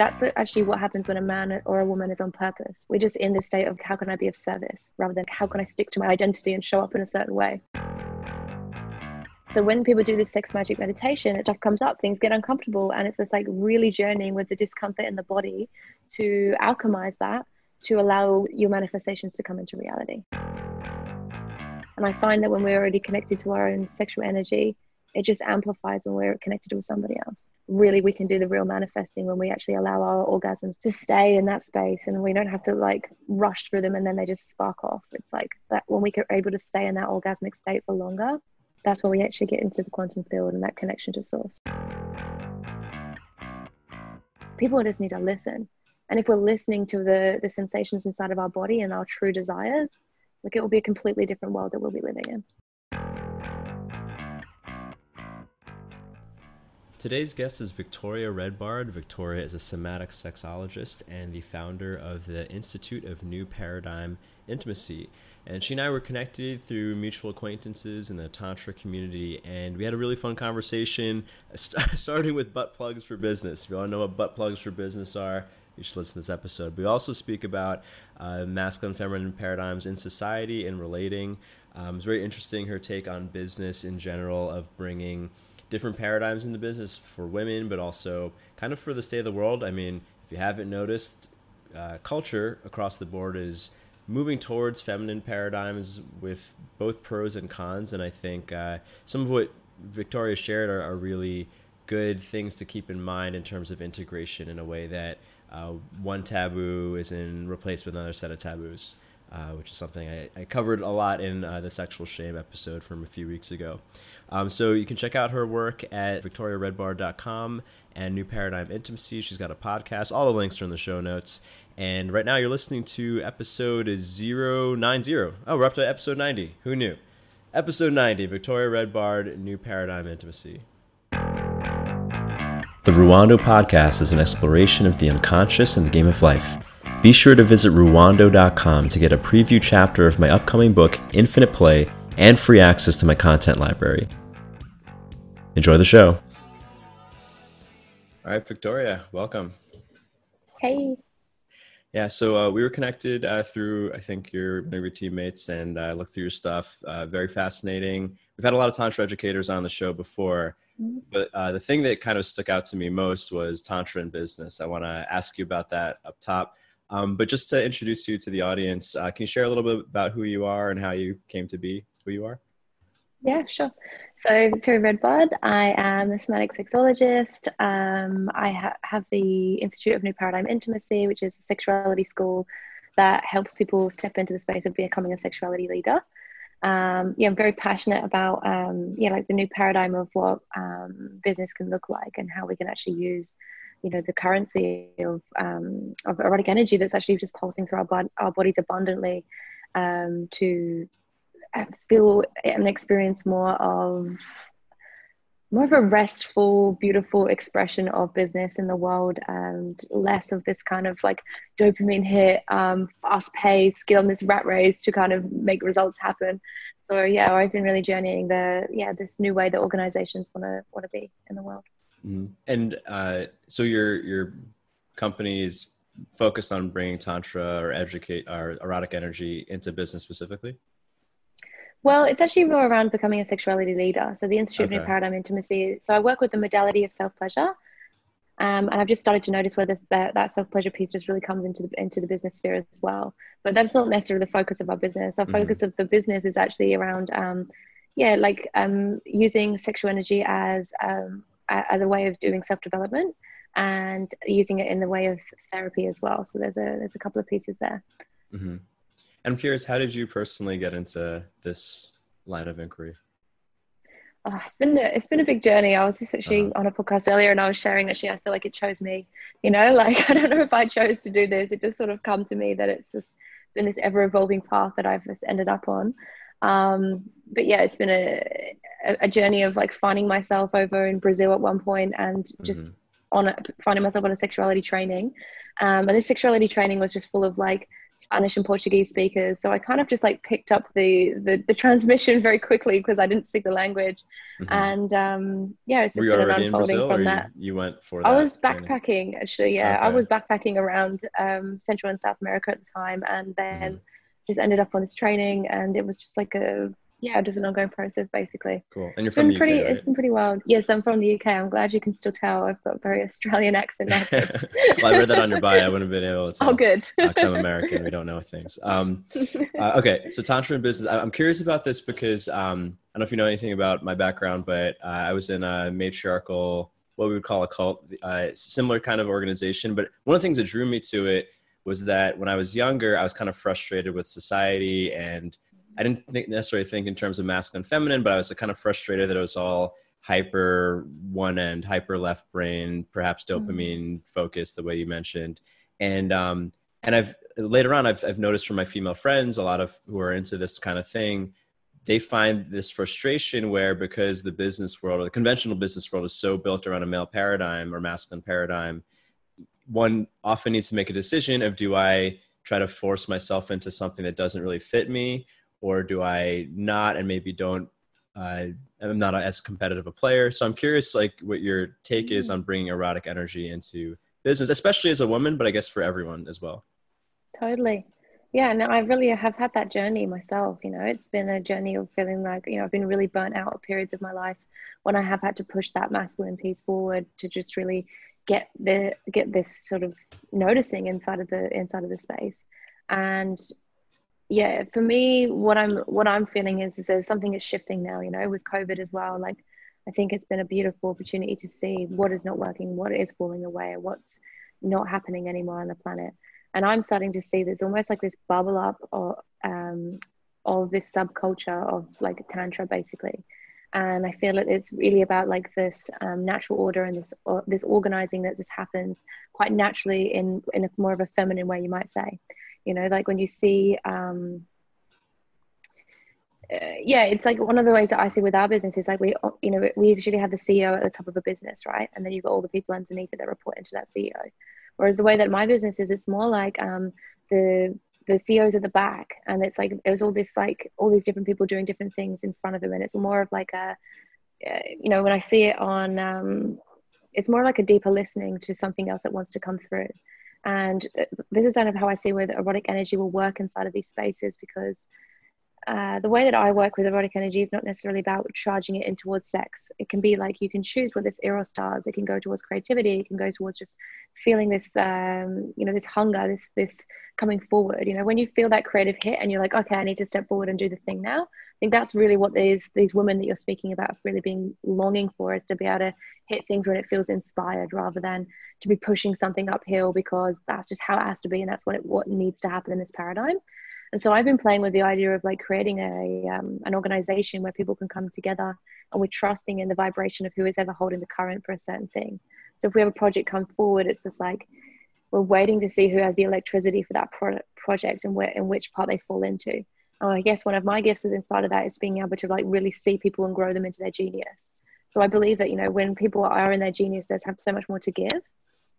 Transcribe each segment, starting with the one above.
that's actually what happens when a man or a woman is on purpose. We're just in this state of how can I be of service rather than how can I stick to my identity and show up in a certain way. So when people do this sex magic meditation, it stuff comes up, things get uncomfortable, and it's just like really journeying with the discomfort in the body to alchemize that to allow your manifestations to come into reality. And I find that when we're already connected to our own sexual energy, it just amplifies when we're connected with somebody else. Really, we can do the real manifesting when we actually allow our orgasms to stay in that space and we don't have to like rush through them and then they just spark off. It's like that when we are able to stay in that orgasmic state for longer, that's when we actually get into the quantum field and that connection to source. People just need to listen. And if we're listening to the, the sensations inside of our body and our true desires, like it will be a completely different world that we'll be living in. Today's guest is Victoria Redbard. Victoria is a somatic sexologist and the founder of the Institute of New Paradigm Intimacy. And she and I were connected through mutual acquaintances in the Tantra community, and we had a really fun conversation, starting with butt plugs for business. If you want to know what butt plugs for business are, you should listen to this episode. We also speak about uh, masculine feminine paradigms in society and relating. Um, it's very interesting her take on business in general of bringing different paradigms in the business for women, but also kind of for the state of the world. I mean, if you haven't noticed, uh, culture across the board is moving towards feminine paradigms with both pros and cons. And I think uh, some of what Victoria shared are, are, really good things to keep in mind in terms of integration in a way that uh, one taboo isn't replaced with another set of taboos. Uh, which is something I, I, covered a lot in uh, the sexual shame episode from a few weeks ago. Um, so you can check out her work at victoriaredbard.com and New Paradigm Intimacy. She's got a podcast. All the links are in the show notes. And right now you're listening to episode 090. Oh, we're up to episode 90. Who knew? Episode 90, Victoria Redbard, New Paradigm Intimacy. The Ruwando podcast is an exploration of the unconscious and the game of life. Be sure to visit ruwando.com to get a preview chapter of my upcoming book, Infinite Play, and free access to my content library. Enjoy the show. All right, Victoria, welcome. Hey. Yeah, so uh, we were connected uh, through, I think, your one of your teammates, and I uh, looked through your stuff. Uh, very fascinating. We've had a lot of tantra educators on the show before, mm-hmm. but uh, the thing that kind of stuck out to me most was tantra in business. I want to ask you about that up top. Um, but just to introduce you to the audience, uh, can you share a little bit about who you are and how you came to be who you are? Yeah, sure. So, Victoria Redbard, I am a somatic sexologist. Um, I ha- have the Institute of New Paradigm Intimacy, which is a sexuality school that helps people step into the space of becoming a sexuality leader. Um, yeah, I'm very passionate about um, yeah, like the new paradigm of what um, business can look like and how we can actually use, you know, the currency of um, of erotic energy that's actually just pulsing through our, bod- our bodies abundantly um, to feel and experience more of more of a restful, beautiful expression of business in the world and less of this kind of like dopamine hit, um, fast pace, get on this rat race to kind of make results happen. So yeah, I've been really journeying the yeah this new way that organizations want to want to be in the world. Mm-hmm. And uh, so your your company is focused on bringing tantra or educate or erotic energy into business specifically. Well, it's actually more around becoming a sexuality leader. So the Institute okay. of New Paradigm Intimacy. So I work with the modality of self pleasure, um, and I've just started to notice where this, that, that self pleasure piece just really comes into the into the business sphere as well. But that's not necessarily the focus of our business. Our mm-hmm. focus of the business is actually around, um, yeah, like um, using sexual energy as um, as a way of doing self development and using it in the way of therapy as well. So there's a there's a couple of pieces there. Mm-hmm. I'm curious, how did you personally get into this line of inquiry? Oh, it's been a, it's been a big journey. I was just actually uh-huh. on a podcast earlier, and I was sharing actually I feel like it chose me. You know, like I don't know if I chose to do this. It just sort of come to me that it's just been this ever evolving path that I've just ended up on. Um, but yeah, it's been a a journey of like finding myself over in Brazil at one point, and just mm-hmm. on a, finding myself on a sexuality training. Um, and this sexuality training was just full of like Spanish and Portuguese speakers. So I kind of just like picked up the the, the transmission very quickly because I didn't speak the language. Mm-hmm. And um, yeah, it's just been an unfolding from that. You, you, went for that I was backpacking training? actually, yeah. Okay. I was backpacking around um, Central and South America at the time and then mm-hmm. just ended up on this training and it was just like a yeah, just an ongoing process basically. Cool. And you're from the pretty, UK, right? It's been pretty wild. Yes, I'm from the UK. I'm glad you can still tell I've got a very Australian accent well, I read that on your bio. I wouldn't have been able to. Oh, good. I'm American. We don't know things. Um, uh, okay, so Tantra and business. I'm curious about this because um, I don't know if you know anything about my background, but uh, I was in a matriarchal, what we would call a cult, uh, similar kind of organization. But one of the things that drew me to it was that when I was younger, I was kind of frustrated with society and – I didn't think necessarily think in terms of masculine feminine, but I was kind of frustrated that it was all hyper one end, hyper left brain, perhaps mm-hmm. dopamine mm-hmm. focused, the way you mentioned. And um, and I've later on I've I've noticed from my female friends, a lot of who are into this kind of thing, they find this frustration where because the business world or the conventional business world is so built around a male paradigm or masculine paradigm, one often needs to make a decision of do I try to force myself into something that doesn't really fit me or do I not and maybe don't uh, I'm not as competitive a player. So I'm curious, like, what your take is mm. on bringing erotic energy into business, especially as a woman, but I guess for everyone as well. Totally. Yeah, no, I really have had that journey myself. You know, it's been a journey of feeling like, you know, I've been really burnt out at periods of my life when I have had to push that masculine piece forward to just really get the get this sort of noticing inside of the inside of the space. And yeah for me what i'm what i'm feeling is, is there's something is shifting now you know with covid as well. Like i think it's been a beautiful opportunity to see what is not working what is falling away what's not happening anymore on the planet. And i'm starting to see there's almost like this bubble up of um, of this subculture of like tantra basically. And i feel that it's really about like this um, natural order and this uh, this organizing that just happens quite naturally in in a more of a feminine way you might say you know like when you see um uh, yeah it's like one of the ways that i see with our business is like we you know we usually have the ceo at the top of a business right and then you've got all the people underneath it that report into that ceo whereas the way that my business is it's more like um the the CEO's at the back, and it's like there's all this like all these different people doing different things in front of them, and it's more of like a, uh, you know, when I see it on, um, it's more like a deeper listening to something else that wants to come through. And this is kind of how I see where the erotic energy will work inside of these spaces because uh, the way that I work with erotic energy is not necessarily about charging it in towards sex. It can be like you can choose what this eros does. It can go towards creativity. It can go towards just feeling this, um, you know, this hunger, this this coming forward. You know, when you feel that creative hit and you're like, okay, I need to step forward and do the thing now. I think that's really what these these women that you're speaking about have really being longing for is to be able to hit things when it feels inspired rather than to be pushing something uphill because that's just how it has to be and that's what it, what needs to happen in this paradigm. And so I've been playing with the idea of like creating a um, an organization where people can come together and we're trusting in the vibration of who is ever holding the current for a certain thing. So if we have a project come forward, it's just like we're waiting to see who has the electricity for that pro- project and where in which part they fall into. And I guess one of my gifts was inside of that is being able to like really see people and grow them into their genius. So I believe that you know when people are in their genius, there's have so much more to give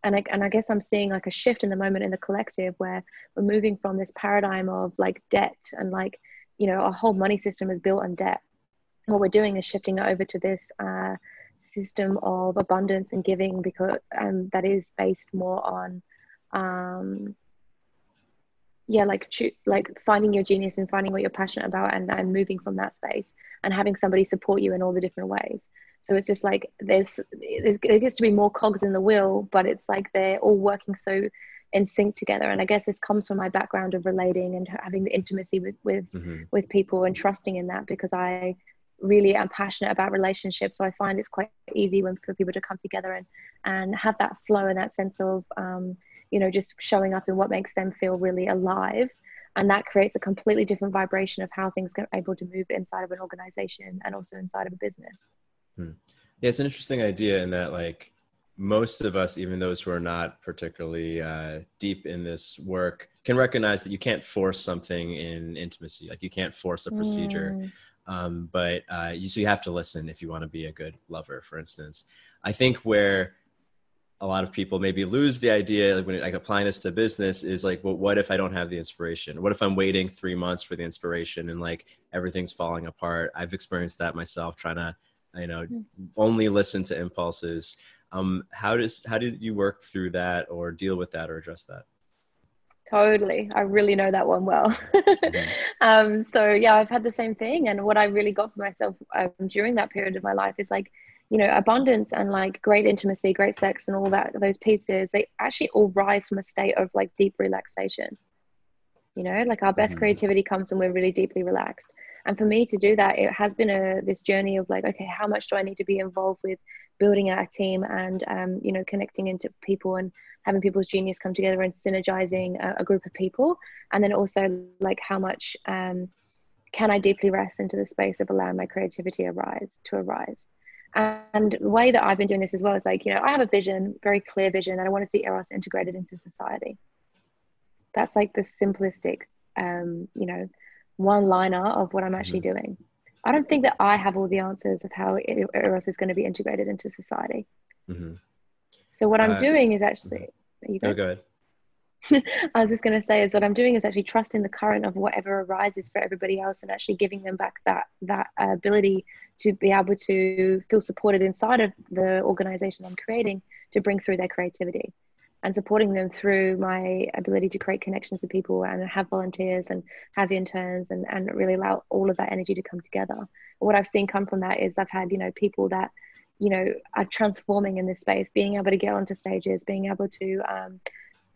and I, and I guess I'm seeing like a shift in the moment in the collective where we're moving from this paradigm of like debt and like you know our whole money system is built on debt what we're doing is shifting over to this uh, system of abundance and giving because um, that is based more on um, yeah like cho- like finding your genius and finding what you're passionate about and, and moving from that space and having somebody support you in all the different ways so it's just like there's, there's there gets to be more cogs in the wheel, but it's like they're all working so in sync together. And I guess this comes from my background of relating and having the intimacy with with mm-hmm. with people and trusting in that because I really am passionate about relationships. So I find it's quite easy when for people to come together and and have that flow and that sense of um, you know just showing up in what makes them feel really alive and that creates a completely different vibration of how things are able to move inside of an organization and also inside of a business Hmm. Yeah, it's an interesting idea in that like most of us, even those who are not particularly uh, deep in this work, can recognize that you can't force something in intimacy. Like you can't force a procedure, mm. um, but uh, you, so you have to listen if you want to be a good lover. For instance, I think where a lot of people maybe lose the idea like when like applying this to business is like well what if i don't have the inspiration what if i'm waiting three months for the inspiration and like everything's falling apart i've experienced that myself trying to you know hmm. only listen to impulses um how does how did you work through that or deal with that or address that Totally. I really know that one well. mm-hmm. um, so, yeah, I've had the same thing. And what I really got for myself um, during that period of my life is like, you know, abundance and like great intimacy, great sex, and all that, those pieces, they actually all rise from a state of like deep relaxation. You know, like our best mm-hmm. creativity comes when we're really deeply relaxed. And for me to do that, it has been a this journey of like, okay, how much do I need to be involved with building out a team and um, you know connecting into people and having people's genius come together and synergizing a, a group of people and then also like how much um, can i deeply rest into the space of allowing my creativity arise to arise and the way that i've been doing this as well is like you know i have a vision very clear vision and i want to see eros integrated into society that's like the simplistic um, you know one liner of what i'm actually mm-hmm. doing I don't think that I have all the answers of how Eros is going to be integrated into society. Mm-hmm. So what I'm uh, doing is actually. Mm-hmm. You go? go ahead. I was just going to say is what I'm doing is actually trusting the current of whatever arises for everybody else and actually giving them back that that ability to be able to feel supported inside of the organization I'm creating to bring through their creativity and supporting them through my ability to create connections with people and have volunteers and have interns and, and really allow all of that energy to come together. What I've seen come from that is I've had, you know, people that, you know, are transforming in this space, being able to get onto stages, being able to um,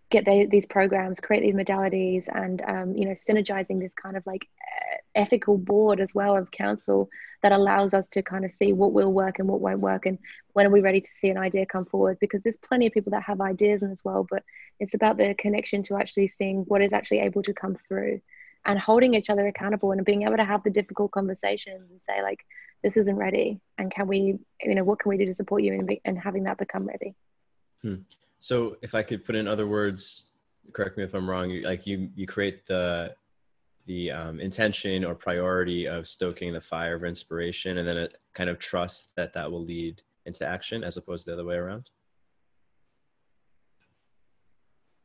get the, these programs, create these modalities, and um, you know, synergizing this kind of like ethical board as well of council that allows us to kind of see what will work and what won't work, and when are we ready to see an idea come forward? Because there's plenty of people that have ideas in as well, but it's about the connection to actually seeing what is actually able to come through, and holding each other accountable and being able to have the difficult conversations and say like, this isn't ready, and can we, you know, what can we do to support you in, in having that become ready? Hmm. So if I could put in other words, correct me if I'm wrong. You, like you, you create the the um, intention or priority of stoking the fire of inspiration, and then it kind of trust that that will lead into action, as opposed to the other way around.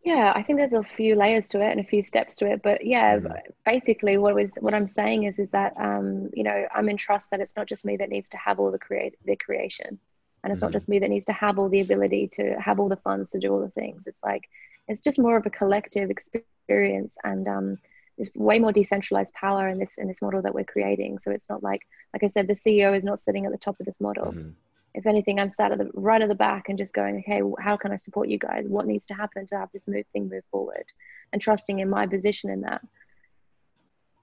Yeah, I think there's a few layers to it and a few steps to it, but yeah, mm-hmm. basically what was what I'm saying is is that um, you know I'm in trust that it's not just me that needs to have all the create the creation and it's mm-hmm. not just me that needs to have all the ability to have all the funds to do all the things it's like it's just more of a collective experience and um, there's way more decentralized power in this in this model that we're creating so it's not like like i said the ceo is not sitting at the top of this model mm-hmm. if anything i'm sat at the right at the back and just going okay how can i support you guys what needs to happen to have this move thing move forward and trusting in my position in that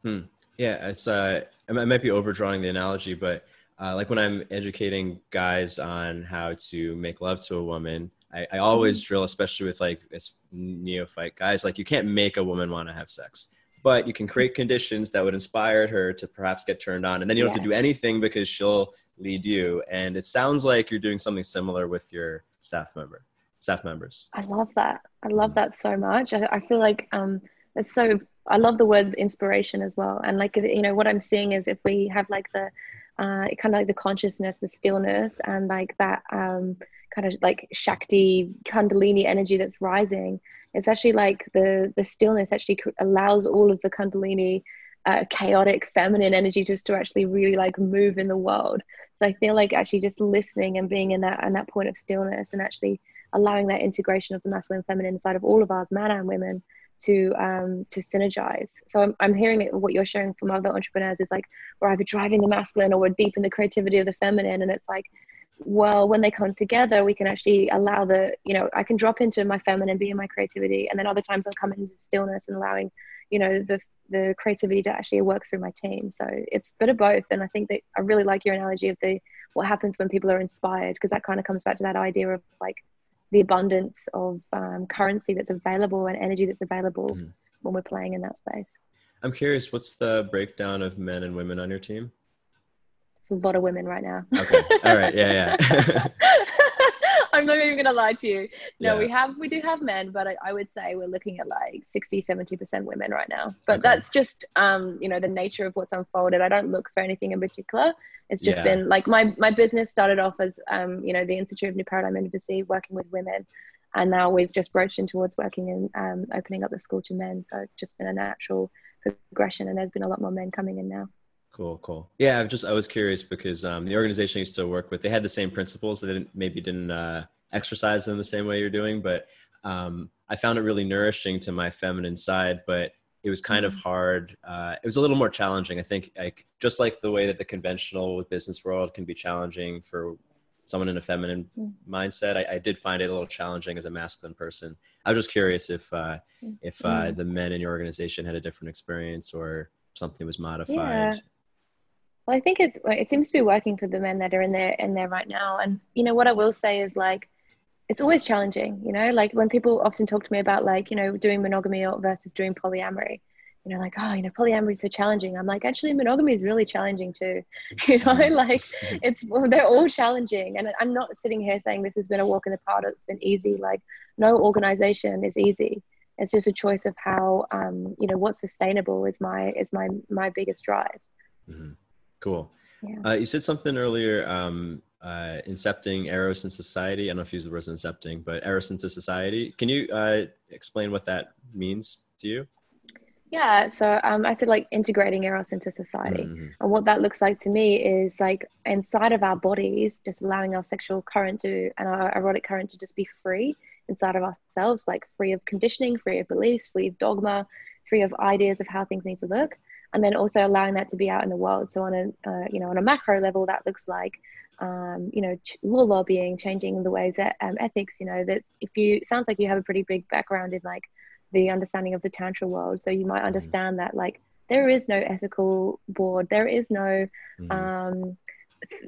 hmm. yeah it's uh i might be overdrawing the analogy but uh, like when I'm educating guys on how to make love to a woman, I, I always mm-hmm. drill, especially with like neophyte guys, like you can't make a woman want to have sex, but you can create conditions that would inspire her to perhaps get turned on, and then you don't yeah. have to do anything because she'll lead you. And it sounds like you're doing something similar with your staff member, staff members. I love that. I love mm-hmm. that so much. I, I feel like um, it's so. I love the word inspiration as well, and like you know what I'm seeing is if we have like the uh, kind of like the consciousness, the stillness, and like that um, kind of like Shakti Kundalini energy that's rising. It's actually like the the stillness actually allows all of the Kundalini uh, chaotic feminine energy just to actually really like move in the world. So I feel like actually just listening and being in that and that point of stillness and actually allowing that integration of the masculine and feminine inside of all of us, men and women, to um, to synergize. So I'm, I'm hearing what you're sharing from other entrepreneurs is like we're either driving the masculine or we're deep in the creativity of the feminine, and it's like, well, when they come together, we can actually allow the you know I can drop into my feminine, be in my creativity, and then other times I'm coming into stillness and allowing you know the the creativity to actually work through my team. So it's a bit of both, and I think that I really like your analogy of the what happens when people are inspired because that kind of comes back to that idea of like the abundance of um, currency that's available and energy that's available mm. when we're playing in that space. I'm curious, what's the breakdown of men and women on your team? a lot of women right now. Okay. All right. Yeah. Yeah. I'm not even gonna lie to you. No, yeah. we have we do have men, but I, I, would say we're looking at like 60, 70% women right now. But okay. that's just um, you know, the nature of what's unfolded. I don't look for anything in particular. It's just yeah. been like my my business started off as um, you know, the Institute of New Paradigm Intimacy, working with women. And now we've just broached in towards working and um, opening up the school to men. So it's just been a natural progression and there's been a lot more men coming in now. Cool, cool. Yeah, I've just I was curious because um, the organization I used to work with, they had the same principles. They didn't maybe didn't uh, exercise them the same way you're doing, but um, I found it really nourishing to my feminine side. But it was kind mm-hmm. of hard. Uh, it was a little more challenging. I think, like just like the way that the conventional business world can be challenging for someone in a feminine mm-hmm. mindset, I, I, did find it a little challenging as a masculine person. I was just curious if uh, if uh, mm-hmm. the men in your organization had a different experience or something was modified. Yeah. Well, I think it's it seems to be working for the men that are in there in there right now. And you know what I will say is like it's always challenging. You know, like when people often talk to me about like you know doing monogamy versus doing polyamory. You know, like oh, you know, polyamory is so challenging. I'm like, actually, monogamy is really challenging too. You know, mm-hmm. like it's they're all challenging. And I'm not sitting here saying this has been a walk in the park. It's been easy. Like no organization is easy. It's just a choice of how, um, you know, what's sustainable is my is my my biggest drive. Mm-hmm. Cool. Yeah. Uh, you said something earlier, um, uh, incepting Eros in society. I don't know if you use the word incepting, but Eros into society. Can you uh, explain what that means to you? Yeah, so um, I said like integrating Eros into society. Mm-hmm. And what that looks like to me is like inside of our bodies, just allowing our sexual current to and our erotic current to just be free inside of ourselves, like free of conditioning, free of beliefs, free of dogma, free of ideas of how things need to look and then also allowing that to be out in the world. So on a uh, you know on a macro level, that looks like um, you know ch- law lobbying, changing the ways that um, ethics. You know that if you sounds like you have a pretty big background in like the understanding of the tantra world, so you might mm-hmm. understand mm-hmm. that like there is no ethical board, there is no mm-hmm. um,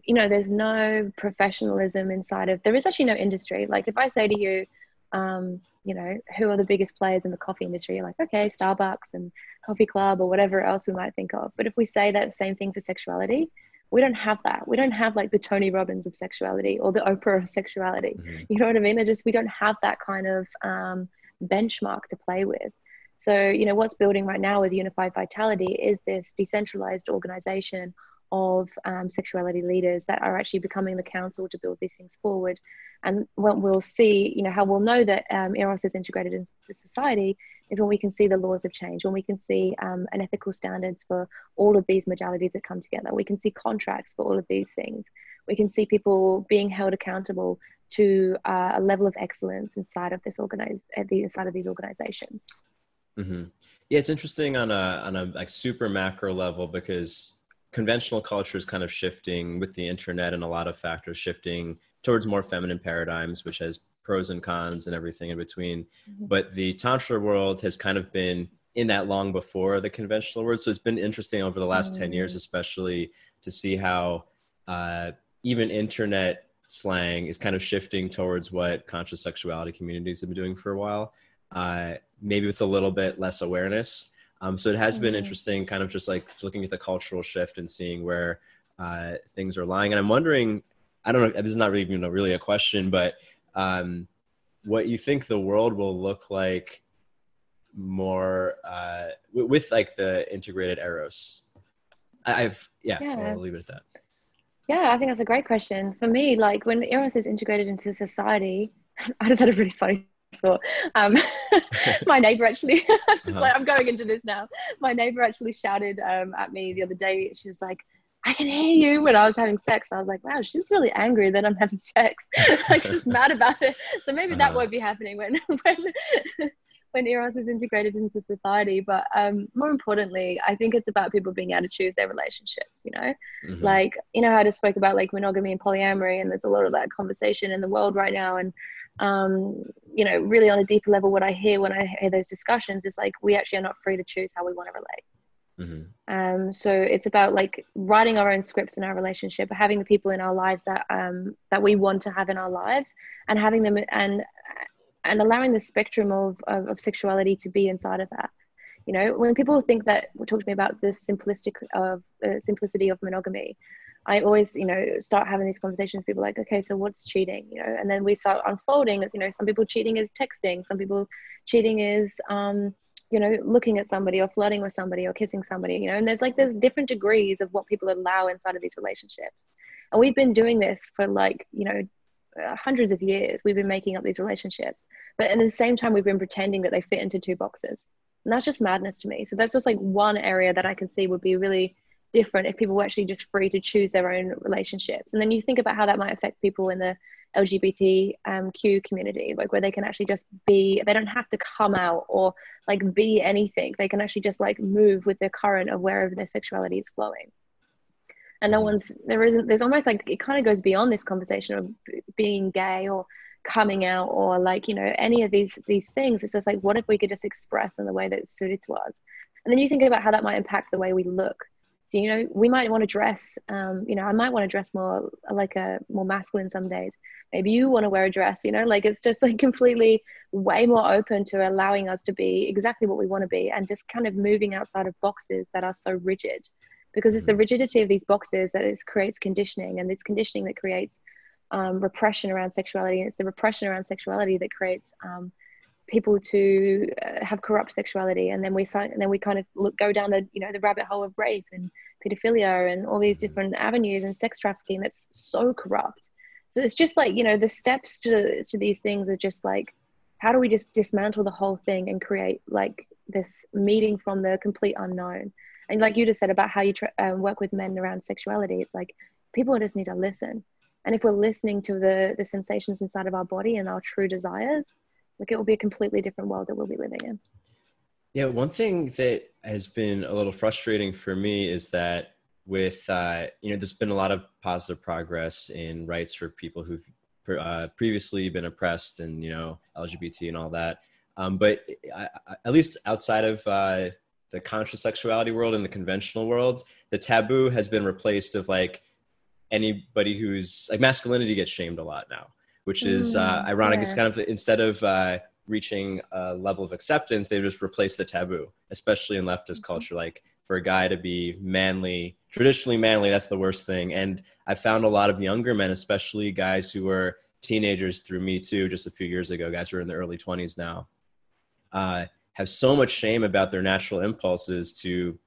you know there's no professionalism inside of there is actually no industry. Like if I say to you um, you know, who are the biggest players in the coffee industry? You're like, okay, Starbucks and Coffee Club or whatever else we might think of. But if we say that same thing for sexuality, we don't have that. We don't have like the Tony Robbins of sexuality or the Oprah of sexuality. Mm-hmm. You know what I mean? I just we don't have that kind of um, benchmark to play with. So you know what's building right now with Unified Vitality is this decentralized organization of um, sexuality leaders that are actually becoming the council to build these things forward. And when we'll see, you know, how we'll know that um, Eros is integrated into society is when we can see the laws of change, when we can see um, an ethical standards for all of these modalities that come together. We can see contracts for all of these things. We can see people being held accountable to uh, a level of excellence inside of this organize the, inside of these organizations. Mm-hmm. Yeah, it's interesting on a on a like super macro level because conventional culture is kind of shifting with the internet and a lot of factors shifting towards more feminine paradigms, which has pros and cons and everything in between. Mm-hmm. But the tantra world has kind of been in that long before the conventional world. So it's been interesting over the last mm-hmm. 10 years, mm. especially to see how uh, even internet slang is kind of shifting towards what conscious sexuality communities have been doing for a while, uh, maybe with a little bit less awareness. Um, so it has mm-hmm. been interesting, kind of just like looking at the cultural shift and seeing where uh, things are lying. And I'm wondering, I don't know, this is not really, you know, really a question, but um, what you think the world will look like more uh, with, with like the integrated Eros. I've, yeah, yeah. I'll leave it at that. Yeah, I think that's a great question. For me, like when Eros is integrated into society, I just had a really funny thought. Um, my neighbor actually, just uh-huh. like I'm going into this now. My neighbor actually shouted um, at me the other day. She was like, I can hear you when I was having sex. I was like, wow, she's really angry that I'm having sex. like she's mad about it. So maybe uh-huh. that won't be happening when when when Eros is integrated into society. But um, more importantly, I think it's about people being able to choose their relationships. You know, mm-hmm. like you know, I just spoke about like monogamy and polyamory, and there's a lot of that conversation in the world right now. And um, you know, really on a deeper level, what I hear when I hear those discussions is like we actually are not free to choose how we want to relate. Mm-hmm. Um, so it's about like writing our own scripts in our relationship, having the people in our lives that um, that we want to have in our lives, and having them and and allowing the spectrum of, of, of sexuality to be inside of that. You know, when people think that talk to me about the simplistic of uh, simplicity of monogamy, I always, you know, start having these conversations. People like, okay, so what's cheating? You know, and then we start unfolding. That You know, some people cheating is texting. Some people cheating is, um, you know, looking at somebody or flirting with somebody or kissing somebody. You know, and there's like there's different degrees of what people allow inside of these relationships. And we've been doing this for like, you know, uh, hundreds of years. We've been making up these relationships, but at the same time, we've been pretending that they fit into two boxes. And that's just madness to me. So that's just like one area that I can see would be really different if people were actually just free to choose their own relationships. And then you think about how that might affect people in the LGBTQ um, community, like where they can actually just be, they don't have to come out or like be anything. They can actually just like move with the current of wherever their sexuality is flowing. And no mm-hmm. one's, there isn't, there's almost like, it kind of goes beyond this conversation of being gay or coming out or like, you know, any of these, these things. It's just like, what if we could just express in the way that's suited to us? And then you think about how that might impact the way we look so, you know, we might want to dress, um, you know, I might want to dress more like a more masculine some days. Maybe you want to wear a dress, you know, like it's just like completely way more open to allowing us to be exactly what we want to be and just kind of moving outside of boxes that are so rigid because it's the mm-hmm. rigidity of these boxes that is, creates conditioning and it's conditioning that creates um, repression around sexuality and it's the repression around sexuality that creates um, people to uh, have corrupt sexuality and then we start, and then we kind of look go down the you know the rabbit hole of rape and pedophilia and all these different avenues and sex trafficking that's so corrupt. So it's just like you know the steps to to these things are just like how do we just dismantle the whole thing and create like this meeting from the complete unknown? And like you just said about how you tra- um, work with men around sexuality it's like people just need to listen. And if we're listening to the the sensations inside of our body and our true desires like it will be a completely different world that we'll be living in. Yeah, one thing that has been a little frustrating for me is that with uh, you know there's been a lot of positive progress in rights for people who've uh, previously been oppressed and you know LGBT and all that. Um, but I, I, at least outside of uh, the conscious sexuality world and the conventional world, the taboo has been replaced of like anybody who's like masculinity gets shamed a lot now which is uh, mm, ironic. Yeah. It's kind of instead of uh, reaching a level of acceptance, they just replace the taboo, especially in leftist mm-hmm. culture. Like for a guy to be manly, traditionally manly, that's the worst thing. And I found a lot of younger men, especially guys who were teenagers through Me Too just a few years ago, guys who are in their early 20s now, uh, have so much shame about their natural impulses to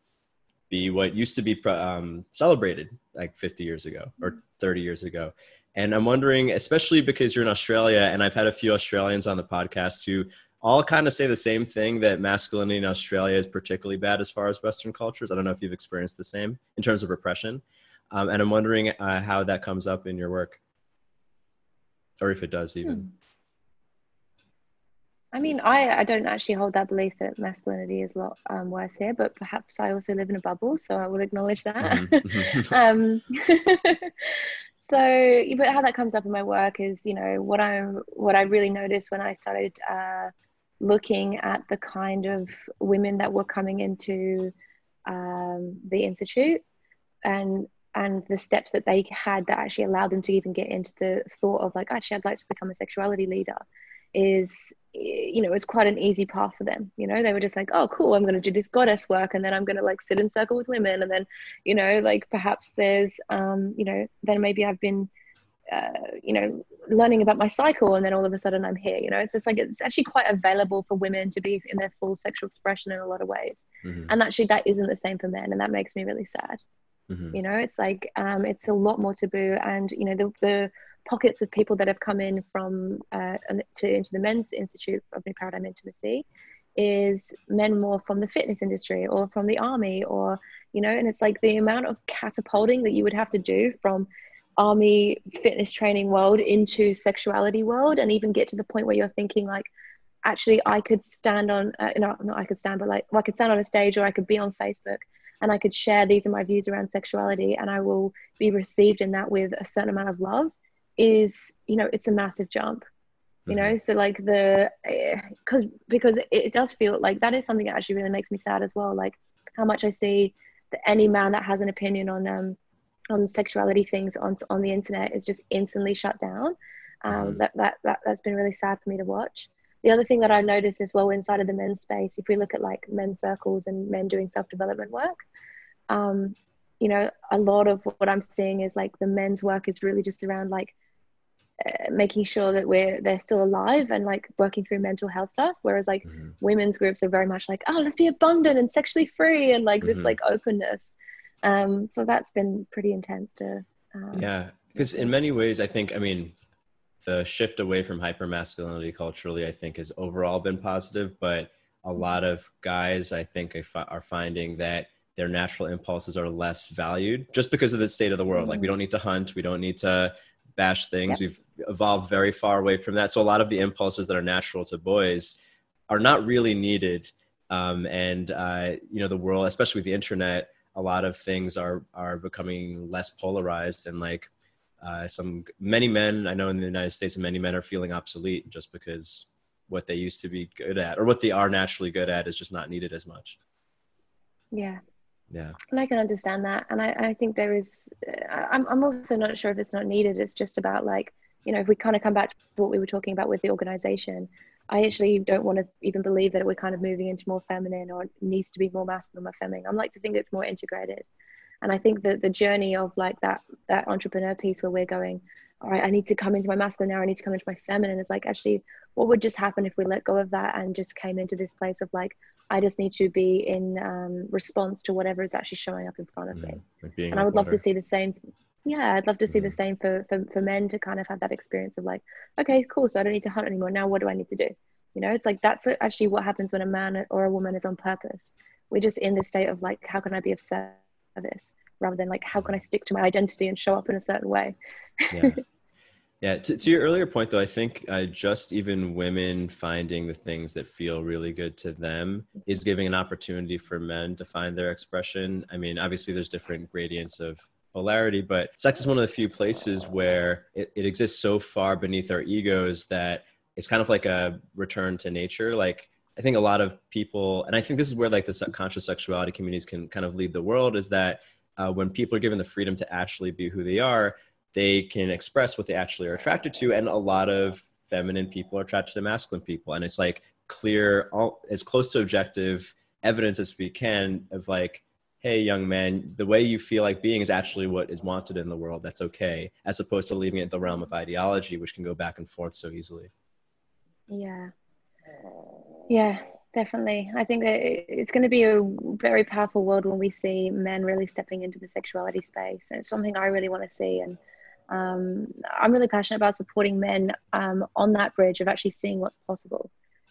be what used to be um, celebrated like 50 years ago or 30 years ago. And I'm wondering, especially because you're in Australia, and I've had a few Australians on the podcast who all kind of say the same thing that masculinity in Australia is particularly bad as far as Western cultures. I don't know if you've experienced the same in terms of repression. Um, and I'm wondering uh, how that comes up in your work, or if it does even. Hmm. I mean, I, I don't actually hold that belief that masculinity is a lot um, worse here, but perhaps I also live in a bubble, so I will acknowledge that. Mm-hmm. um, so but how that comes up in my work is you know what i'm what i really noticed when i started uh, looking at the kind of women that were coming into um, the institute and and the steps that they had that actually allowed them to even get into the thought of like actually i'd like to become a sexuality leader is you know, it was quite an easy path for them. You know, they were just like, oh, cool, I'm going to do this goddess work, and then I'm going to like sit in circle with women, and then, you know, like perhaps there's, um, you know, then maybe I've been, uh, you know, learning about my cycle, and then all of a sudden I'm here. You know, it's just like it's actually quite available for women to be in their full sexual expression in a lot of ways, mm-hmm. and actually that isn't the same for men, and that makes me really sad. Mm-hmm. You know, it's like um, it's a lot more taboo, and you know, the the pockets of people that have come in from uh, to into the Men's Institute of New Paradigm Intimacy is men more from the fitness industry or from the army or you know and it's like the amount of catapulting that you would have to do from army fitness training world into sexuality world and even get to the point where you're thinking like actually i could stand on uh, no not i could stand but like well, i could stand on a stage or i could be on facebook and i could share these are my views around sexuality and i will be received in that with a certain amount of love is you know it's a massive jump you know mm-hmm. so like the because eh, because it does feel like that is something that actually really makes me sad as well like how much i see that any man that has an opinion on um on sexuality things on on the internet is just instantly shut down um mm-hmm. that, that that that's been really sad for me to watch the other thing that i noticed as well inside of the men's space if we look at like men's circles and men doing self-development work um you know, a lot of what I'm seeing is like the men's work is really just around like uh, making sure that we're they're still alive and like working through mental health stuff whereas like mm-hmm. women's groups are very much like oh let's be abundant and sexually free and like mm-hmm. this like openness um so that's been pretty intense to um, yeah because in many ways i think i mean the shift away from hypermasculinity culturally i think has overall been positive but a lot of guys i think are finding that their natural impulses are less valued just because of the state of the world. Like we mm. don't need to hunt, we don't need to bash things. Yep. We've evolved very far away from that. So a lot of the impulses that are natural to boys are not really needed. Um, and uh, you know, the world, especially with the internet, a lot of things are are becoming less polarized and like uh, some many men I know in the United States, many men are feeling obsolete just because what they used to be good at or what they are naturally good at is just not needed as much. Yeah, yeah. And i can understand that. And i, I think there is uh, I'm, I'm also not sure if it's not needed. It's just about like you know if we kind of come back to what we were talking about with the organization i actually don't want to even believe that we're kind of moving into more feminine or needs to be more masculine or feminine. I'm like to think it's more integrated. And i think that the journey of like that that entrepreneur piece where we're going all right i need to come into my masculine now i need to come into my feminine is like actually what would just happen if we let go of that and just came into this place of like I just need to be in um, response to whatever is actually showing up in front of me. Mm, and I would love to see the same. Yeah, I'd love to see mm. the same for, for for men to kind of have that experience of like, okay, cool. So I don't need to hunt anymore. Now what do I need to do? You know, it's like that's actually what happens when a man or a woman is on purpose. We're just in this state of like, how can I be of service, rather than like, how can I stick to my identity and show up in a certain way. yeah. Yeah, to, to your earlier point, though, I think uh, just even women finding the things that feel really good to them is giving an opportunity for men to find their expression. I mean, obviously, there's different gradients of polarity, but sex is one of the few places where it, it exists so far beneath our egos that it's kind of like a return to nature. Like, I think a lot of people, and I think this is where like the subconscious sexuality communities can kind of lead the world, is that uh, when people are given the freedom to actually be who they are, they can express what they actually are attracted to and a lot of feminine people are attracted to masculine people. And it's like clear all, as close to objective evidence as we can of like hey young man the way you feel like being is actually what is wanted in the world. That's okay as opposed to leaving it the realm of ideology which can go back and forth so easily. Yeah. Yeah definitely. I think that it's going to be a very powerful world when we see men really stepping into the sexuality space and it's something i really want to see and um, I'm really passionate about supporting men um, on that bridge of actually seeing what's possible.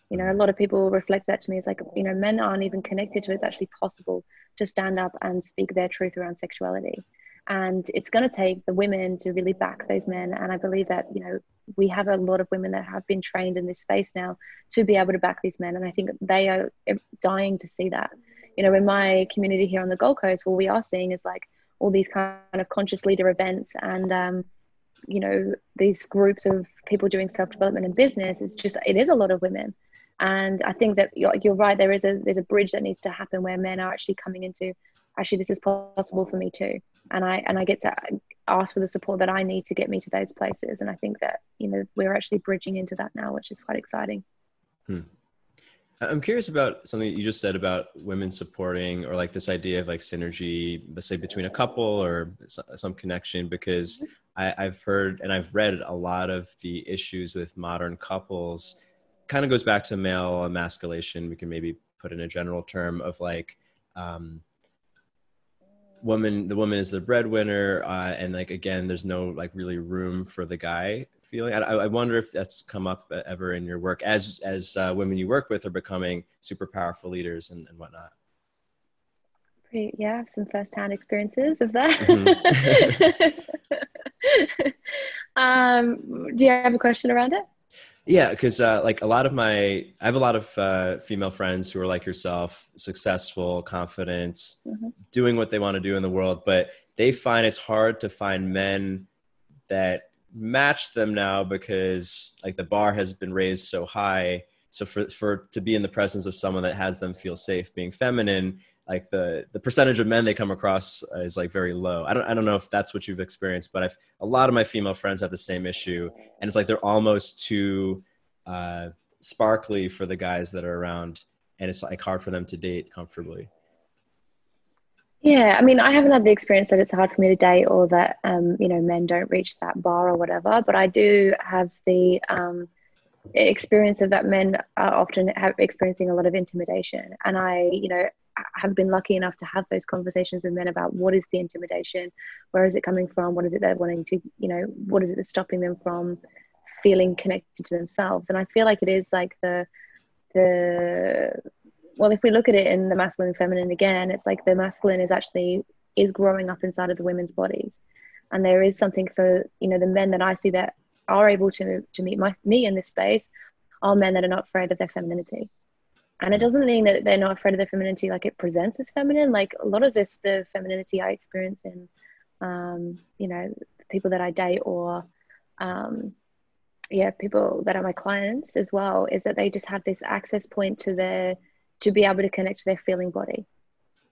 You know, a lot of people reflect that to me. It's like, you know, men aren't even connected to it's actually possible to stand up and speak their truth around sexuality. And it's going to take the women to really back those men. And I believe that, you know, we have a lot of women that have been trained in this space now to be able to back these men. And I think they are dying to see that. You know, in my community here on the Gold Coast, what we are seeing is like, all these kind of conscious leader events and um, you know these groups of people doing self-development and business it's just it is a lot of women. And i think that you're, you're right there is a there's a bridge that needs to happen where men are actually coming into actually this is possible for me too. And i and i get to ask for the support that i need to get me to those places. And i think that you know we're actually bridging into that now which is quite exciting. Hmm. I'm curious about something you just said about women supporting or like this idea of like synergy, let's say between a couple or some connection, because I, I've heard and I've read a lot of the issues with modern couples kind of goes back to male emasculation. We can maybe put in a general term of like, um, woman the woman is the breadwinner uh, and like again there's no like really room for the guy feeling? I, I wonder if that's come up ever in your work as as uh, women you work with are becoming super powerful leaders and, and whatnot. Great. Yeah, I have some firsthand experiences of that. Mm-hmm. um, do you have a question around it? Yeah, because uh, like a lot of my, I have a lot of uh, female friends who are like yourself, successful, confident, mm-hmm. doing what they want to do in the world, but they find it's hard to find men that match them now because like the bar has been raised so high. So for for to be in the presence of someone that has them feel safe being feminine like the the percentage of men they come across is like very low. I don't i don't know if that's what you've experienced but i've a lot of my female friends have the same issue. And it's like they're almost too uh, sparkly for the guys that are around. And it's like hard for them to date comfortably Yeah, I mean, I haven't had the experience that it's hard for me to date or that, um, you know, men don't reach that bar or whatever, but I do have the um, experience of that men are often have experiencing a lot of intimidation. And I, you know, have been lucky enough to have those conversations with men about what is the intimidation, where is it coming from, what is it they're wanting to, you know, what is it that's stopping them from feeling connected to themselves. And I feel like it is like the the well, if we look at it in the masculine and feminine again, it's like the masculine is actually is growing up inside of the women's bodies, and there is something for you know the men that I see that are able to to meet my me in this space are men that are not afraid of their femininity. And it doesn't mean that they're not afraid of their femininity, like it presents as feminine. Like a lot of this, the femininity I experience in, um, you know, people that I date or um, yeah people that are my clients as well is that they just have this access point to their to be able to connect to their feeling body.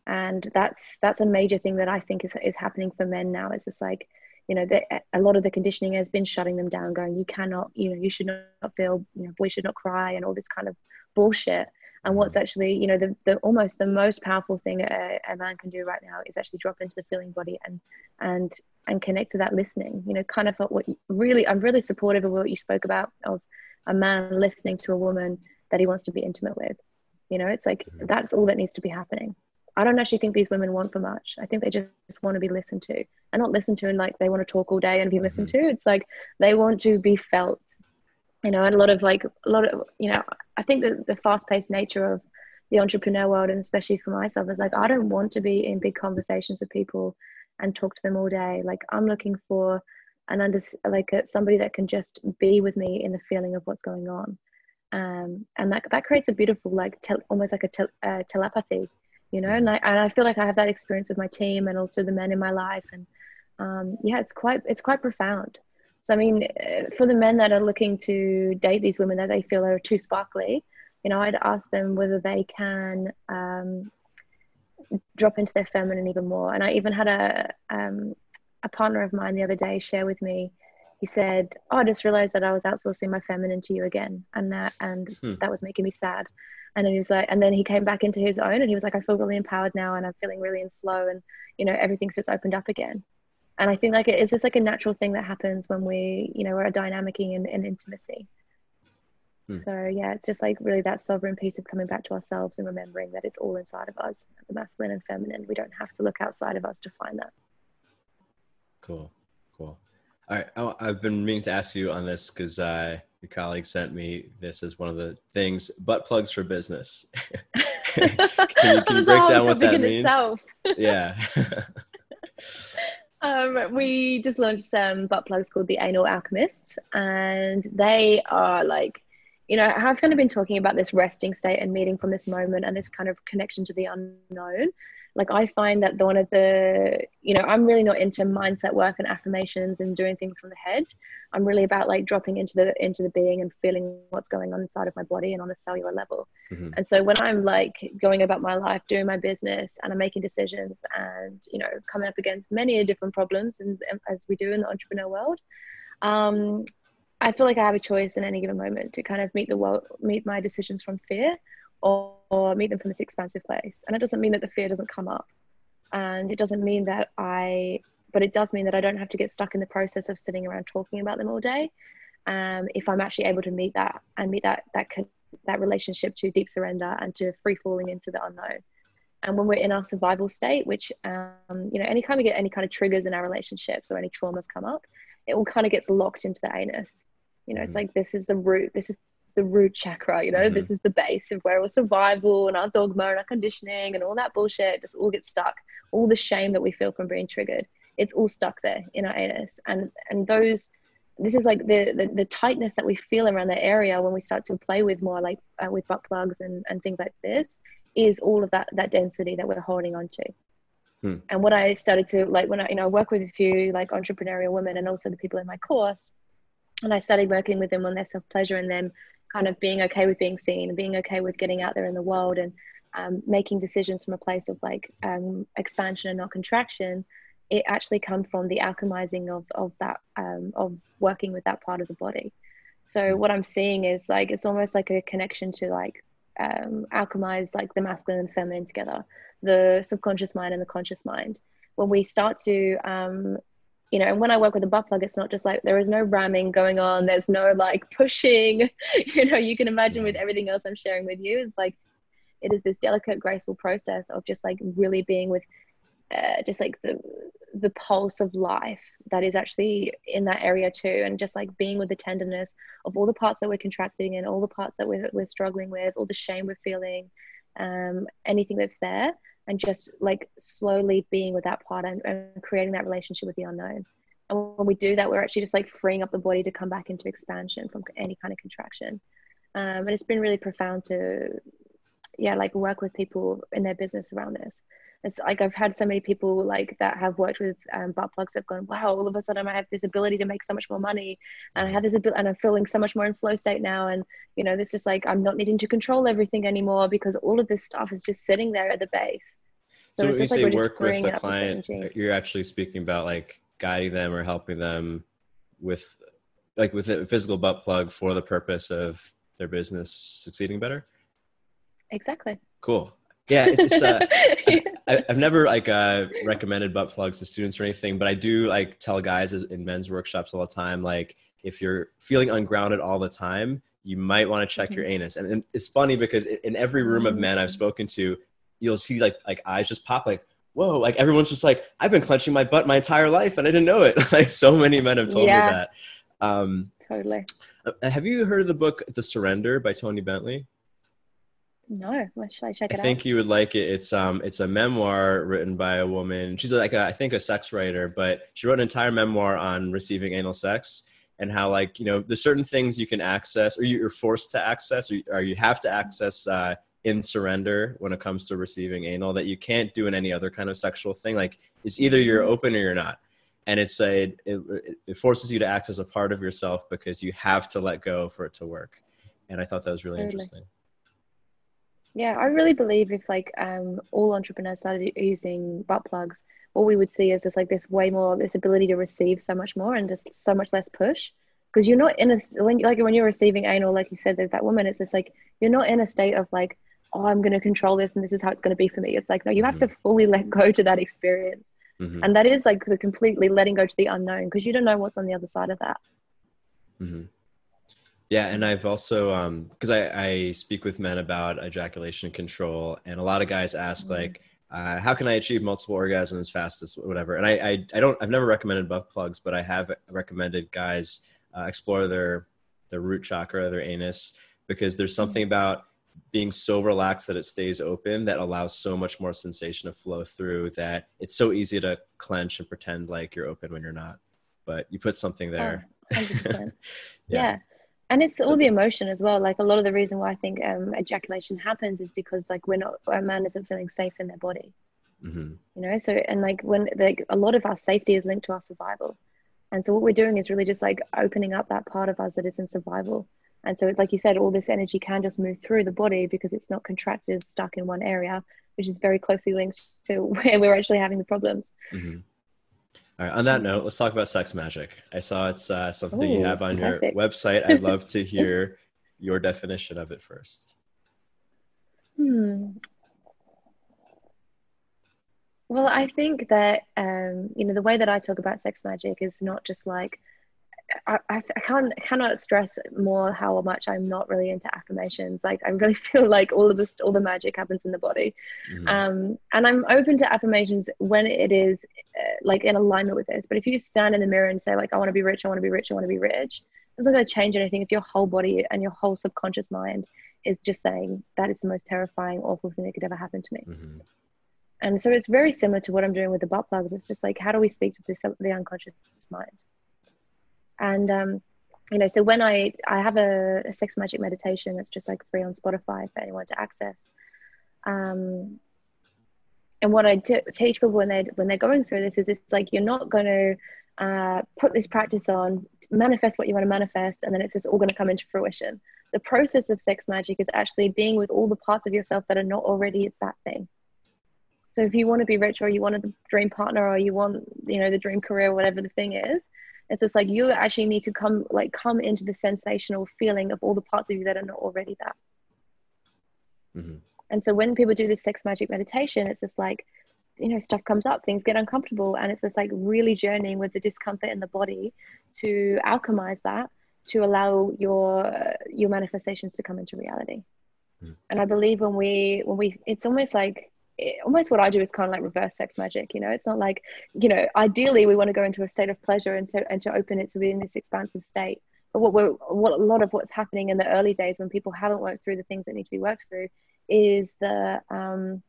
And that's that's a major thing that i think is, is happening for men now. It's just like you know that a lot of the conditioning has been shutting them down going you cannot you know you should not feel you know boys should not cry and all this kind of bullshit. And what's mm-hmm. actually you know the, the almost the most powerful thing a, a man can do right now is actually drop into the feeling body and and and connect to that listening. You know kind of what you, really i'm really supportive of what you spoke about of a man listening to a woman that he wants to be intimate with you know it's like mm-hmm. that's all that needs to be happening. I don't actually think these women want for much. I think they just want to be listened to and not listened to and like they want to talk all day and be listened mm-hmm. to. It's like they want to be felt you know and a lot of like a lot of you know i think that the fast-paced nature of the entrepreneur world and especially for myself is like i don't want to be in big conversations with people and talk to them all day. Like i'm looking for an under like a, somebody that can just be with me in the feeling of what's going on um, and that that creates a beautiful like te- almost like a te- uh, telepathy you know and I, and I feel like i have that experience with my team and also the men in my life and um, yeah it's quite it's quite profound so i mean uh, for the men that are looking to date these women that they feel are too sparkly you know i'd ask them whether they can um, drop into their feminine even more. And I even had a um, a partner of mine the other day share with me. He said, "Oh, I just realized that I was outsourcing my feminine to you again, and that and hmm. that was making me sad." And then he was like, and then he came back into his own, and he was like, "I feel really empowered now, and I'm feeling really in flow, and you know, everything's just opened up again." And I think like it's just like a natural thing that happens when we, you know, we're dynamicing in, in intimacy. Hmm. So yeah, it's just like really that sovereign piece of coming back to ourselves and remembering that it's all inside of us, the masculine and feminine. We don't have to look outside of us to find that. Cool, cool. All right, oh, I've been meaning to ask you on this because uh, your colleague sent me this as one of the things: butt plugs for business. can, you, can you break down what that means? yeah. Um, we just launched some butt plugs called the Anal Alchemist, and they are like you know, I've kind of been talking about this resting state and meeting from this moment and this kind of connection to the unknown. Like I find that the, one of the, you know, I'm really not into mindset work and affirmations and doing things from the head. I'm really about like dropping into the into the being and feeling what's going on inside of my body and on a cellular level. Mm-hmm. And so when I'm like going about my life, doing my business, and I'm making decisions, and you know, coming up against many different problems, and, and as we do in the entrepreneur world, um, I feel like I have a choice in any given moment to kind of meet the world, meet my decisions from fear, or, or meet them from this expansive place. And it doesn't mean that the fear doesn't come up, and it doesn't mean that I, but it does mean that I don't have to get stuck in the process of sitting around talking about them all day. Um, if I'm actually able to meet that and meet that that that relationship to deep surrender and to free falling into the unknown. And when we're in our survival state, which um, you know, anytime we get any kind of triggers in our relationships or any traumas come up, it all kind of gets locked into the anus. You know, mm-hmm. it's like this is the root, this is the root chakra, you know, mm-hmm. this is the base of where our survival and our dogma and our conditioning and all that bullshit just all gets stuck. All the shame that we feel from being triggered, it's all stuck there in our anus. And and those this is like the, the, the tightness that we feel around that area when we start to play with more like uh, with butt plugs and, and things like this is all of that that density that we're holding on to hmm. and what i started to like when i you know work with a few like entrepreneurial women and also the people in my course and I started working with them on their self pleasure and them kind of being okay with being seen and being okay with getting out there in the world and um, making decisions from a place of like um, expansion and not contraction. It actually comes from the alchemizing of of that um, of working with that part of the body. So hmm. what I'm seeing is like it's almost like a connection to like um, alchemize like the masculine and feminine together, the subconscious mind and the conscious mind. When we start to um, you know, and when I work with a butt plug, it's not just like there is no ramming going on. There's no like pushing. You know, you can imagine with everything else I'm sharing with you, it's like it is this delicate, graceful process of just like really being with uh, just like the the pulse of life that is actually in that area too and just like being with the tenderness of all the parts that we're contracting and all the parts that we're, we're struggling with all the shame we're feeling um, anything that's there and just like slowly being with that part and, and creating that relationship with the unknown. And when we do that we're actually just like freeing up the body to come back into expansion from any kind of contraction. Um, and it's been really profound to yeah like work with people in their business around this. It's like I've had so many people like that have worked with um, butt plugs have gone, wow, all of a sudden I have this ability to make so much more money, and I have this ability, and I'm feeling so much more in flow state now, and you know, this is like I'm not needing to control everything anymore because all of this stuff is just sitting there at the base. So, so when you say work with the client, you're actually speaking about like guiding them or helping them with like with a physical butt plug for the purpose of their business succeeding better. Exactly. Cool. Yeah, it's, it's uh, I, have never like uh, recommended butt plugs to students or anything, but I do like tell guys in men's workshops all the time, like if you're feeling ungrounded all the time, you might want to check your mm-hmm. anus. And, and, it's funny because in every room of men I've mm. spoken to, you'll see like like eyes just pop, like whoa, like everyone's just like I've been clenching my butt my entire life and I didn't know it. like so many men have told yeah. me that. Um, totally. Uh, have you heard of the book The Surrender by Toni Bentley? No, should I check it I think you would like it. It's um, it's a memoir written by a woman. She's like a, I think a sex writer, but she wrote an entire memoir on receiving anal sex and how like you know there's certain things you can access or you're forced to access or you, or you have to access uh, in surrender when it comes to receiving anal that you can't do in any other kind of sexual thing. Like it's either you're mm-hmm. open or you're not, and it's a it, it forces you to act as a part of yourself because you have to let go for it to work. And I thought that was really totally. interesting. Yeah, I really believe if like um, all entrepreneurs started using butt plugs, what we would see is just like this way more this ability to receive so much more and just so much less push. Because you're not in a when like when you're receiving anal, like you said, there's that woman. It's just like you're not in a state of like, oh, I'm going to control this and this is how it's going to be for me. It's like no, you have mm-hmm. to fully let go to that experience, mm-hmm. and that is like the completely letting go to the unknown because you don't know what's on the other side of that. Mm-hmm. Yeah, and I've also because um, I, I speak with men about ejaculation control, and a lot of guys ask mm-hmm. like, uh, "How can I achieve multiple orgasms fast as whatever?" And I, I, I don't I've never recommended butt plugs, but I have recommended guys uh, explore their their root chakra, their anus, because there's mm-hmm. something about being so relaxed that it stays open that allows so much more sensation to flow through that it's so easy to clench and pretend like you're open when you're not. But you put something there. Oh, yeah. yeah. And it's all the emotion as well. Like a lot of the reason why i think um, ejaculation happens is because like we're not a man isn't feeling safe in their body. Mm-hmm. you know so and like when like a lot of our safety is linked to our survival. And so what we're doing is really just like opening up that part of us that is in survival and so like you said all this energy can just move through the body because it's not contracted stuck in one area which is very closely linked to where we're actually having the problems mm-hmm. All right. On that note, let's talk about sex magic. I saw it's uh, something Ooh, you have on perfect. your website. I'd love to hear your definition of it first. Hmm. Well, I think that um, you know the way that I talk about sex magic is not just like I, I, can't cannot stress more how much I'm not really into affirmations. Like I really feel like all of this, all the magic happens in the body, mm-hmm. um, and I'm open to affirmations when it is uh, like in alignment with this. But if you stand in the mirror and say like I want to be rich, I want to be rich, I want to be rich, it's not going to change anything if your whole body and your whole subconscious mind is just saying that is the most terrifying, awful thing that could ever happen to me. Mm-hmm. And so it's very similar to what I'm doing with the butt plugs. It's just like how do we speak to the, the unconscious mind? And um, you know so when i i have a, a sex magic meditation that's just like free on spotify for anyone to access um, and what I teach people when they when they're going through this is it's like you're not going to uh, put this practice on manifest what you want to manifest and then it's just all going to come into fruition. The process of sex magic is actually being with all the parts of yourself that are not already that thing. So if you want to be rich or you want a dream partner or you want you know the dream career whatever the thing is it's just like you actually need to come like come into the sensational feeling of all the parts of you that are not already that Mm-hmm. And so when people do this sex magic meditation, it's just like, you know, stuff comes up, things get uncomfortable, and it's just like really journeying with the discomfort in the body to alchemize that to allow your your manifestations to come into reality. Mm. And I believe when we when we, it's almost like almost what I do is kind of like reverse sex magic. You know, it's not like, you know, ideally we want to go into a state of pleasure and to and to open it to be in this expansive state. But what we're what a lot of what's happening in the early days when people haven't worked through the things that need to be worked through is the um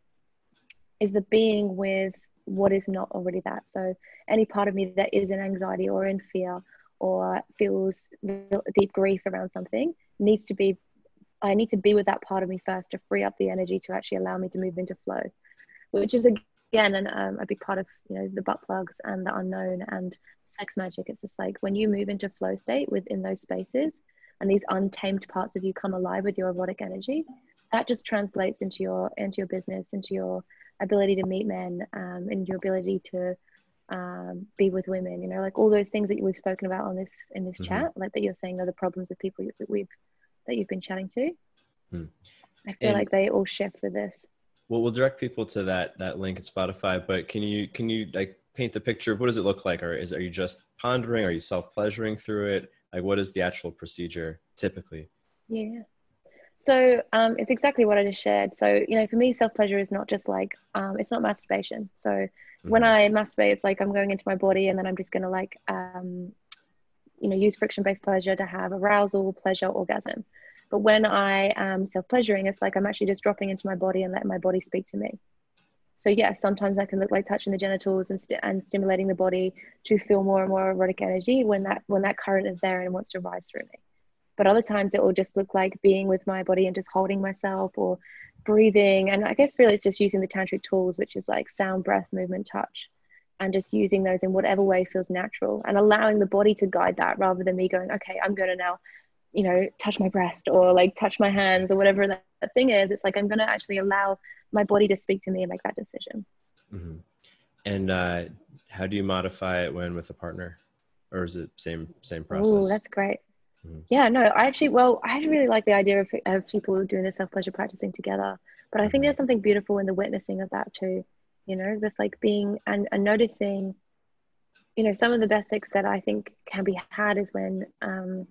is the being with what is not already that. So any part of me that is in anxiety or in fear or feels deep grief around something needs to be I need to be with that part of me first to free up the energy to actually allow me to move into flow, which is again an, um, a big part of you know the butt plugs and the unknown and sex magic. It's just like when you move into flow state within those spaces and these untamed parts of you come alive with your erotic energy, that just translates into your into your business, into your ability to meet men, um, and your ability to um, be with women. You know, like all those things that we've spoken about on this in this mm-hmm. chat, like that you're saying are the problems of people that we've that you've been chatting to. Hmm. I feel and, like they all shift with this. Well, we'll direct people to that that link at Spotify. But can you can you like paint the picture of what does it look like? Or is are you just pondering? Are you self pleasuring through it? Like, what is the actual procedure typically? Yeah. So um, it's exactly what I just shared. So you know, for me, self pleasure is not just like um, it's not masturbation. So mm-hmm. when I masturbate, it's like I'm going into my body and then I'm just gonna like um, you know use friction based pleasure to have arousal, pleasure, orgasm. But when I um, am self pleasuring, it's like I'm actually just dropping into my body and letting my body speak to me. So yes, sometimes I can look like touching the genitals and, st- and stimulating the body to feel more and more erotic energy when that when that current is there and wants to rise through me. But other times it will just look like being with my body and just holding myself or breathing. And I guess really it's just using the tantric tools, which is like sound, breath, movement, touch, and just using those in whatever way feels natural and allowing the body to guide that rather than me going, okay, I'm going to now you know touch my breast or like touch my hands or whatever that, that thing is it's like i'm going to actually allow my body to speak to me and make that decision mm-hmm. and uh, how do you modify it when with a partner or is it same same process oh that's great mm-hmm. yeah no i actually well i really like the idea of, of people doing the self-pleasure practicing together but i think mm-hmm. there's something beautiful in the witnessing of that too you know just like being and, and noticing you know some of the best sex that i think can be had is when um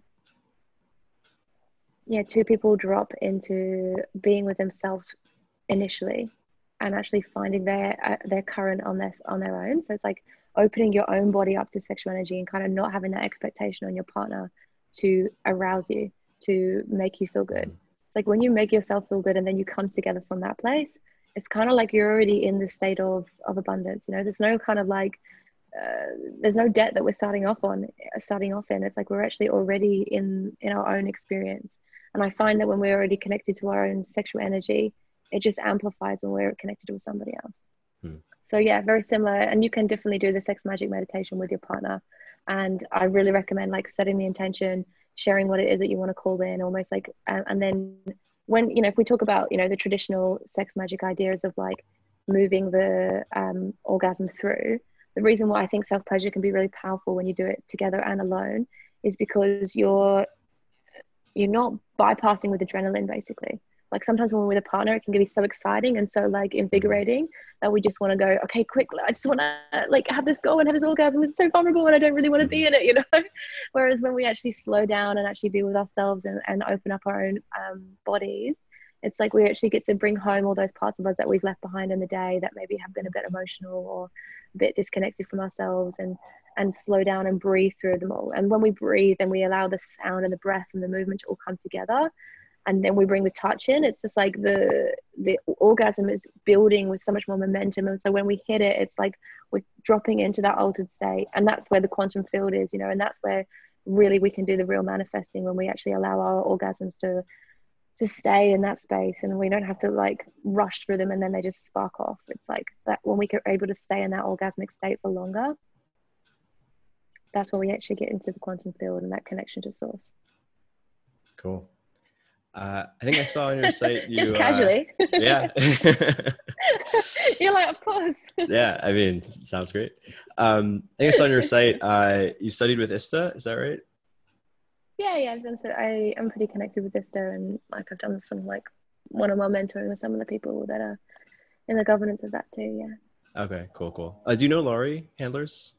yeah two people drop into being with themselves initially and actually finding their uh, their current on this on their own. So it's like opening your own body up to sexual energy and kind of not having that expectation on your partner to arouse you to make you feel good. It's like when you make yourself feel good and then you come together from that place it's kind of like you're already in the state of of abundance you know? There's no kind of like uh, there's no debt that we're starting off on starting off in. It's like we're actually already in in our own experience and I find that when we're already connected to our own sexual energy, it just amplifies when we're connected with somebody else. Hmm. So yeah, very similar. And you can definitely do the sex magic meditation with your partner. And I really recommend like setting the intention, sharing what it is that you want to call in, almost like, and, and then when you know, if we talk about you know the traditional sex magic ideas of like moving the um, orgasm through, the reason why I think self pleasure can be really powerful when you do it together and alone is because you're you're not bypassing with adrenaline basically. Like sometimes when we're with a partner it can be so exciting and so like invigorating that we just want to go okay quick i just want to like have this go and have this orgasm. It's so vulnerable and i don't really want to be in it you know? Whereas when we actually slow down and actually be with ourselves and, and open up our own um, bodies it's like we actually get to bring home all those parts of us that we've left behind in the day that maybe have been a bit emotional or a bit disconnected from ourselves and and slow down and breathe through them all. And when we breathe and we allow the sound and the breath and the movement to all come together, and then we bring the touch in, it's just like the the orgasm is building with so much more momentum. And so when we hit it, it's like we're dropping into that altered state. And that's where the quantum field is, you know, and that's where really we can do the real manifesting when we actually allow our orgasms to to stay in that space and we don't have to like rush through them and then they just spark off. It's like that when we are able to stay in that orgasmic state for longer, that's when we actually get into the quantum field and that connection to source. Cool. Uh, I think I saw on your site you just uh, casually. Uh, yeah. You're like, of course. yeah, I mean, sounds great. Um, I think I saw on your site uh, you studied with ISTA. Is that right? Yeah, yeah. I've done so. I am pretty connected with ISTA, and like I've done some like one-on-one mentoring with some of the people that are in the governance of that too. Yeah. Okay, cool, cool. Uh, do you know Laurie Handlers?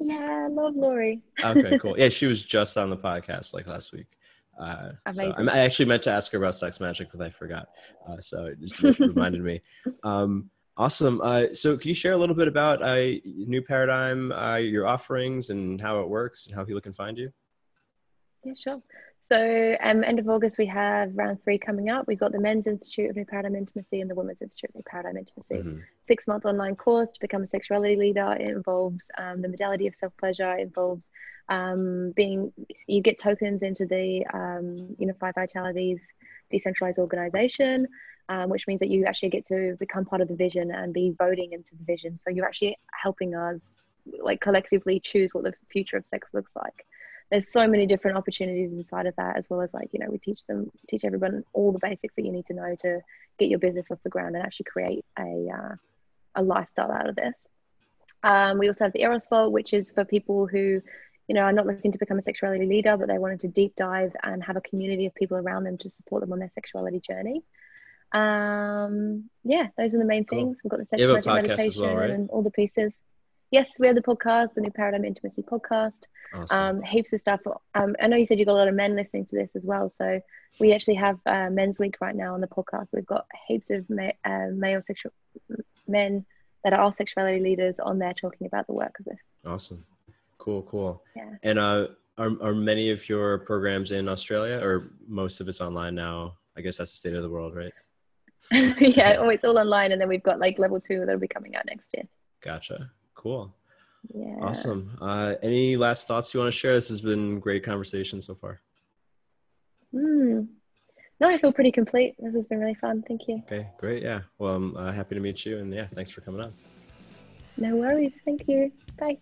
Yeah, I love Laurie. okay, cool. Yeah, she was just on the podcast like last week. Uh, so I actually meant to ask her about sex magic, but I forgot. Uh, so it just reminded me. Um, awesome. Uh, so can you share a little bit about uh, New Paradigm, uh, your offerings, and how it works, and how people can find you? Yeah, sure. So, um, end of August, we have round three coming up. We've got the Men's Institute of New Paradigm Intimacy and the Women's Institute of New Paradigm Intimacy. Mm-hmm. Six month online course to become a sexuality leader. It involves um, the modality of self pleasure, it involves um, being, you get tokens into the um, Unified Vitalities decentralized organization, um, which means that you actually get to become part of the vision and be voting into the vision. So, you're actually helping us like collectively choose what the future of sex looks like there's so many different opportunities inside of that as well as like you know we teach them teach everyone all the basics that you need to know to get your business off the ground and actually create a uh, a lifestyle out of this um, we also have the eros vault which is for people who you know are not looking to become a sexuality leader but they wanted to deep dive and have a community of people around them to support them on their sexuality journey um yeah those are the main cool. things we've got the sex magic meditation well, right? and all the pieces yes, we have the podcast, the New Paradigm Intimacy podcast. Awesome. Um, heaps of stuff. Um, I know you said you've got a lot of men listening to this as well. So we actually have uh, Men's Week right now on the podcast. We've got heaps of ma- uh, male sexual men that are all sexuality leaders on there talking about the work of this. Awesome. Cool, cool. Yeah. And uh, are, are many of your programs in Australia or most of it's online now? I guess that's the state of the world, right? yeah, oh, it's all online. And then we've got like level two that'll be coming out next year. Gotcha. Cool. Yeah. Awesome. Uh, any last thoughts you want to share? This has been great conversation so far. Mm. No, I feel pretty complete. This has been really fun. Thank you. Okay, great. Yeah. Well, I'm uh, happy to meet you. And yeah, thanks for coming on. No worries. Thank you. Bye.